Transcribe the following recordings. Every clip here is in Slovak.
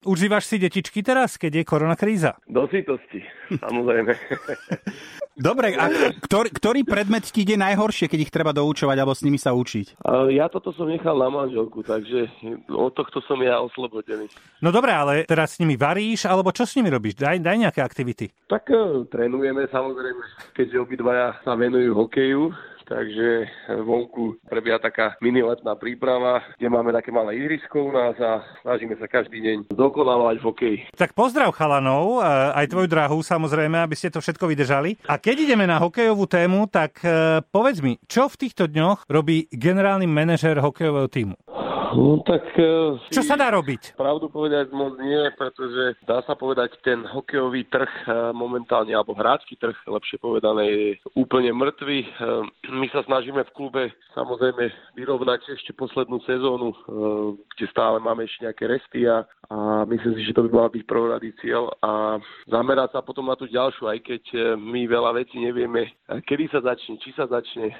Užívaš si detičky teraz, keď je korona kríza? Do sítosti, samozrejme. Dobre, a ktorý, ktorý predmet ti ide najhoršie, keď ich treba doučovať alebo s nimi sa učiť? Ja toto som nechal na manželku, takže od tohto som ja oslobodený. No dobre, ale teraz s nimi varíš, alebo čo s nimi robíš? Daj, daj nejaké aktivity. Tak uh, trénujeme samozrejme, keďže obidvaja sa venujú hokeju, takže vonku prebieha taká miniletná príprava, kde máme také malé ihrisko u nás a snažíme sa každý deň dokonávať v hokeji. Tak pozdrav chalanov, e, aj tvoju drahu samozrejme, aby ste to všetko vydržali. A keď ideme na hokejovú tému, tak e, povedz mi, čo v týchto dňoch robí generálny manažer hokejového týmu? No tak... Uh, Čo sa dá robiť? Pravdu povedať moc nie, pretože dá sa povedať, ten hokejový trh uh, momentálne, alebo hráčky trh, lepšie povedané, je úplne mŕtvy. Uh, my sa snažíme v klube samozrejme vyrovnať ešte poslednú sezónu, kde stále máme ešte nejaké resty a, a myslím si, že to by mal byť prvoradý cieľ a zamerať sa potom na tú ďalšiu, aj keď my veľa vecí nevieme, kedy sa začne, či sa začne,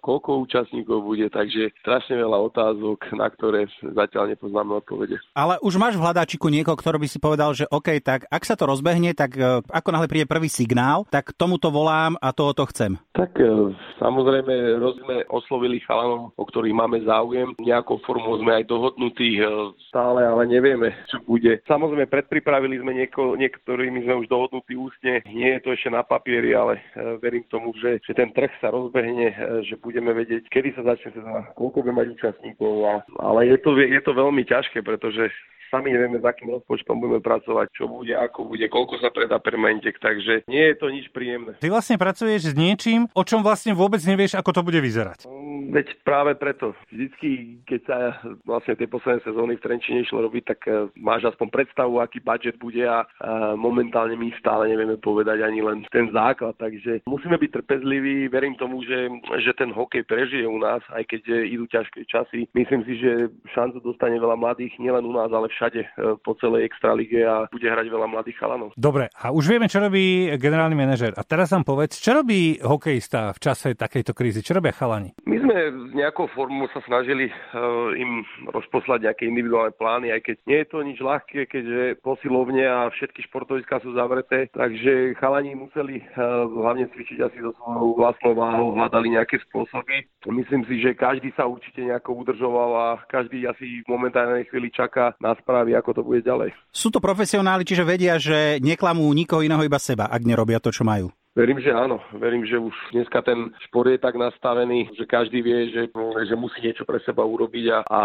koľko účastníkov bude, takže strašne veľa otázok, na ktoré zatiaľ nepoznáme odpovede. Ale už máš v hľadáčiku niekoho, ktorý by si povedal, že OK, tak ak sa to rozbehne, tak e, ako náhle príde prvý signál, tak tomuto volám a toho to chcem. Tak e, samozrejme, sme oslovili chalanov, o ktorých máme záujem. Nejakou formou sme aj dohodnutí e, stále, ale nevieme, čo bude. Samozrejme, predpripravili sme nieko, niektorými sme už dohodnutí ústne. Nie je to ešte na papieri, ale verím tomu, že, že ten trh sa rozbehne, že budeme vedieť, kedy sa začne sezóna, koľko bude mať účastníkov, a, ale je to, je to veľmi ťažké, pretože sami nevieme, s akým rozpočtom budeme pracovať, čo bude, ako bude, koľko sa predá permentek, takže nie je to nič príjemné. Ty vlastne pracuješ s niečím, o čom vlastne vôbec nevieš, ako to bude vyzerať. Mm, veď práve preto. Vždycky, keď sa vlastne tie posledné sezóny v Trenčine išlo robiť, tak e, máš aspoň predstavu, aký budget bude a, momentálne my stále nevieme povedať ani len ten základ, takže musíme byť trpezliví. Verím tomu, že, že ten hokej prežije u nás, aj keď idú ťažké časy. Myslím si, že šancu dostane veľa mladých, nielen u nás, ale všade e, po celej extralige a bude hrať veľa mladých chalanov. Dobre, a už vieme, čo robí generálny manažer. A teraz nám povedz, čo robí hokejista v čase takejto krízy? Čo robia chalani? My sme s nejakou formou sa snažili uh, im rozposlať nejaké individuálne plány, aj keď nie je to nič ľahké, keďže posilovne a všetky športoviská sú zavreté, takže chalani museli uh, hlavne cvičiť asi so svojou vlastnou váhou, hľadali nejaké spôsoby. Myslím si, že každý sa určite nejako udržoval a každý asi v momentálnej chvíli čaká na správy, ako to bude ďalej. Sú to profesionáli, čiže vedia, že neklamú nikoho iného iba seba, ak nerobia to, čo majú. Verím, že áno. Verím, že už dneska ten šport je tak nastavený, že každý vie, že, že musí niečo pre seba urobiť a, a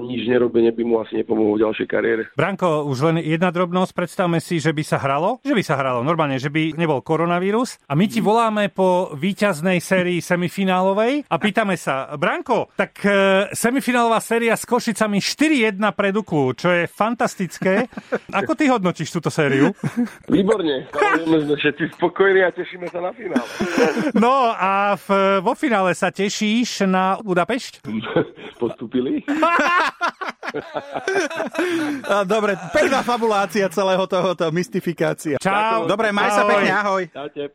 nič nerobenie by mu asi nepomohlo v ďalšej kariére. Branko, už len jedna drobnosť. Predstavme si, že by sa hralo. Že by sa hralo normálne, že by nebol koronavírus. A my ti voláme po víťaznej sérii semifinálovej a pýtame sa, Branko, tak e, semifinálová séria s Košicami 4-1 pre Duklu, čo je fantastické. Ako ty hodnotíš túto sériu? Výborne. Samozrejme, všetci spokojní a tešíme sa na finále. No a v, vo finále sa tešíš na Budapešť? Postupili. Dobre, pekná fabulácia celého tohoto, mystifikácia. Čau. Dobre, maj ahoj. sa pekne, ahoj. Čaute.